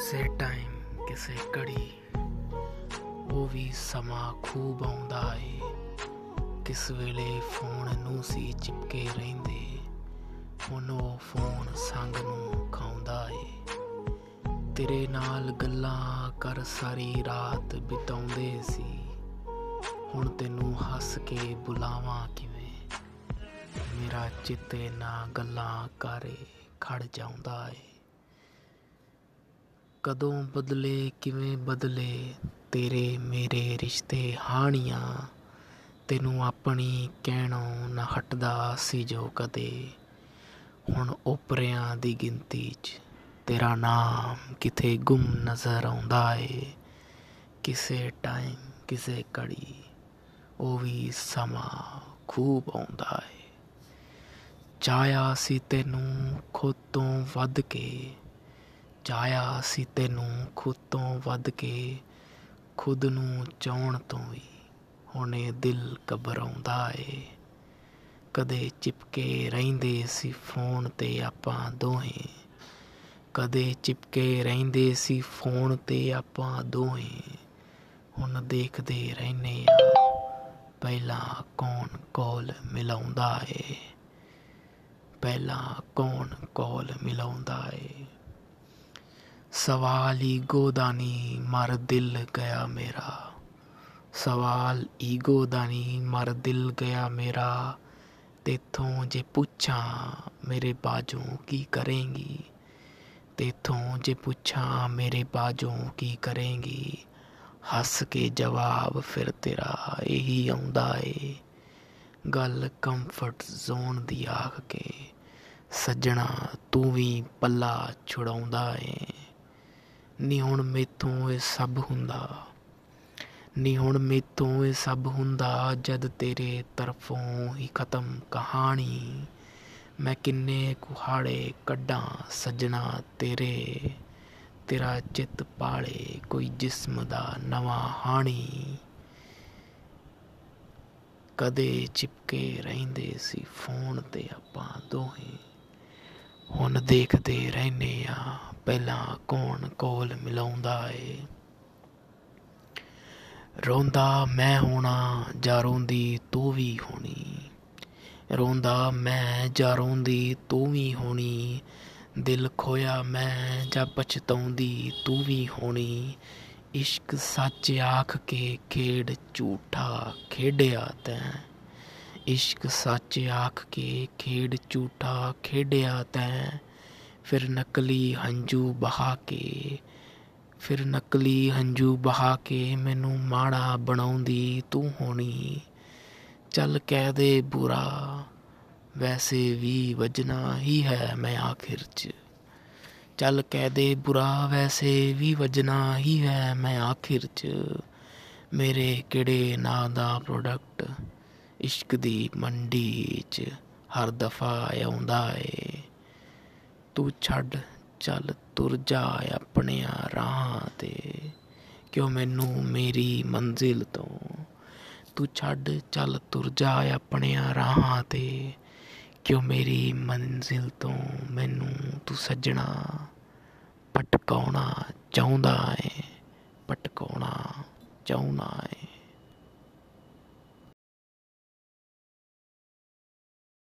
ਕਿਸੇ ਟਾਈਮ ਕਿਸੇ ਘੜੀ ਉਹ ਵੀ ਸਮਾਂ ਖੂਬ ਆਉਂਦਾ ਏ। ਕਿਸ ਵੇਲੇ ਫੋਨ ਨੂੰ ਸੀ ਚਿਪਕੇ ਰਹਿੰਦੇ, ਹੁਣ ਉਹ ਫੋਨ ਸੰਗ ਨੂੰ ਖਾਉਂਦਾ ਏ। ਤੇਰੇ ਨਾਲ ਗੱਲਾਂ ਕਰ ਸਾਰੀ ਰਾਤ ਬਿਤਾਉਂਦੇ ਸੀ, ਹੁਣ ਤੈਨੂੰ ਹੱਸ ਕੇ ਬੁਲਾਵਾਂ ਕਿਵੇਂ? ਮੇਰਾ ਚਿੱਤੇ ਨਾ ਗੱਲਾਂ ਕਰੇ ਖੜ ਜਾਂਦਾ ਏ। ਕਦੋਂ ਬਦਲੇ, ਕਿਵੇਂ ਬਦਲੇ? ਤੇਰੇ ਮੇਰੇ ਰਿਸ਼ਤੇ ਹਾਣੀਆਂ। ਤੈਨੂੰ ਆਪਣੀ ਕਹਿਣੋਂ ਨਾ ਹਟਦਾ ਸੀ ਜੋ ਕਦੇ। ਹੁਣ ਉਪਰਿਆਂ ਦੀ ਗਿਣਤੀ 'ਚ ਤੇਰਾ ਨਾਮ ਕਿਥੇ ਗੁੰਮ ਨਜ਼ਰ ਆਉਂਦਾ ਏ? ਕਿਸੇ ਟਾਈਮ, ਕਿਸੇ ਘੜੀ ਉਹ ਵੀ ਸਮਾਂ ਖੂਬ ਆਉਂਦਾ ਏ। ਚਾਹਿਆ ਸੀ ਤੈਨੂੰ ਖੁਦ ਤੋਂ ਵੱਧ ਕੇ ਚਾਹਿਆ ਸੀ ਤੈਨੂੰ ਖੁਦ ਤੋਂ ਵੱਧ ਕੇ, ਖੁਦ ਨੂੰ ਚਾਹਣ ਤੋਂ ਵੀ। ਹੁਣੇ ਦਿਲ ਘਬਰਾਉਂਦਾ ਏ। ਕਦੇ ਚਿਪਕੇ ਰਹਿੰਦੇ ਸੀ ਫੋਨ ਤੇ ਆਪਾਂ ਦੋਹੇ। ਕਦੇ ਚਿਪਕੇ ਰਹਿੰਦੇ ਸੀ ਫੋਨ ਤੇ ਆਪਾਂ ਦੋਹੇ। ਹੁਣ ਦੇਖਦੇ ਰਹਿੰਨੇ ਆ, ਪਹਿਲਾਂ ਕੌਣ ਕੋਲ ਮਿਲਾਉਂਦਾ ਏ। ਪਹਿਲਾਂ ਕੌਣ ਕੋਲ ਮਿਲਾਉਂਦਾ ਏ। ਸਵਾਲ ਈਗੋ ਦਾ ਨਹੀਂ ਮਰ ਦਿਲ ਗਿਆ ਮੇਰਾ। ਸਵਾਲ ਈਗੋ ਦਾ ਨਹੀਂ ਮਰ ਦਿਲ ਗਿਆ ਮੇਰਾ। ਤੇਥੋਂ ਜੇ ਪੁੱਛਾਂ ਮੇਰੇ ਬਾਜੋਂ ਕੀ ਕਰੇਂਗੀ? ਤੇਥੋਂ ਜੇ ਪੁੱਛਾਂ ਮੇਰੇ ਬਾਜੋਂ ਕੀ ਕਰੇਂਗੀ? ਹੱਸ ਕੇ ਜਵਾਬ ਫਿਰ ਤੇਰਾ ਇਹੀ ਆਉਂਦਾ ਏ। ਗੱਲ ਕੰਫਰਟ ਜ਼ੋਨ ਦੀ ਆਖ ਕੇ ਸੱਜਣਾ ਤੂੰ ਵੀ ਪੱਲਾ ਛੁਡਾਉਂਦਾ ਏ। ਨੀ ਹੁਣ ਮੇਥੋਂ ਇਹ ਸਭ ਹੁੰਦਾ। ਨੀ ਹੁਣ ਮੇਥੋਂ ਇਹ ਸਭ ਹੁੰਦਾ ਜਦ ਤੇਰੇ ਤਰਫੋਂ ਹੀ ਖਤਮ ਕਹਾਣੀ। ਮੈਂ ਕਿੰਨੇ ਕੁਹਾੜੇ ਕੱਢਾਂ ਸੱਜਣਾ ਤੇਰੇ। ਤੇਰਾ ਚਿੱਤ ਪਾਲੇ ਕੋਈ ਜਿਸਮ ਦਾ ਨਵਾਂ ਹਾਣੀ। ਕਦੇ ਚਿਪਕੇ ਰਹਿੰਦੇ ਸੀ ਫੋਨ ਤੇ ਆਪਾਂ ਦੋਹੇ। ਹੁਣ ਦੇਖਦੇ ਰਹਿੰਨੇ ਆ। ਪਹਿਲਾਂ ਕੌਣ ਕੋਲ ਮਿਲਾਉਂਦਾ ਏ? ਰੋਂਦਾ, ਮੈਂ ਹੋਣਾ ਜਾਂ ਰੋਂਦੀ ਤੂੰ ਵੀ ਹੋਣੀ? ਰੋਂਦਾ, ਮੈਂ ਜਾਂ ਰੋਂਦੀ ਤੂੰ ਵੀ ਹੋਣੀ? ਦਿਲ ਖੋਇਆ, ਮੈਂ ਜਾਂ ਪਛਤਾਉਂਦੀ ਤੂੰ ਵੀ ਹੋਣੀ? ਇਸ਼ਕ ਸੱਚ ਆਖ ਕੇ ਖੇਡ ਝੂਠਾ ਖੇਡਿਆ ਤੈਂ। ਇਸ਼ਕ ਸੱਚ ਆਖ ਕੇ ਖੇਡ ਝੂਠਾ ਖੇਡਿਆ ਤੈਂ। ਫਿਰ ਨਕਲੀ ਹੰਝੂ ਬਹਾ ਕੇ, ਫਿਰ ਨਕਲੀ ਹੰਝੂ ਬਹਾ ਕੇ ਮੈਨੂੰ ਮਾੜਾ ਬਣਾਉਂਦੀ ਤੂੰ ਹੋਣੀ। ਚੱਲ ਕਹਿ ਦੇ ਬੁਰਾ, ਵੈਸੇ ਵੀ ਵਜਣਾ ਹੀ ਹੈ ਮੈਂ ਆਖਿਰ 'ਚ। ਚੱਲ ਕਹਿ ਦੇ ਬੁਰਾ, ਵੈਸੇ ਵੀ ਵਜਣਾ ਹੀ ਹੈ ਮੈਂ ਆਖਿਰ 'ਚ। ਮੇਰੇ ਕਿਹੜੇ ਨਾਂ ਦਾ ਪ੍ਰੋਡਕਟ ਇਸ਼ਕ ਦੀ ਮੰਡੀ 'ਚ ਹਰ ਦਫਾ ਆਉਂਦਾ ਏ। ਤੂੰ ਛੱਡ, ਚੱਲ ਤੁਰ ਜਾ ਆਪਣਿਆਂ ਰਾਹਾਂ ਤੇ। ਕਿਉਂ ਮੈਨੂੰ ਮੇਰੀ ਮੰਜ਼ਿਲ ਤੋਂ? ਤੂੰ ਛੱਡ, ਚੱਲ ਤੁਰ ਜਾ ਆਪਣਿਆਂ ਰਾਹਾਂ ਤੇ। ਕਿਉਂ ਮੇਰੀ ਮੰਜ਼ਿਲ ਤੋਂ ਮੈਨੂੰ ਤੂੰ ਸੱਜਣਾ? ਪਟਕਾਉਣਾ ਚਾਹੁੰਦਾ ਏ, ਪਟਕਾਉਣਾ ਚਾਹੁੰਦਾ ਏ।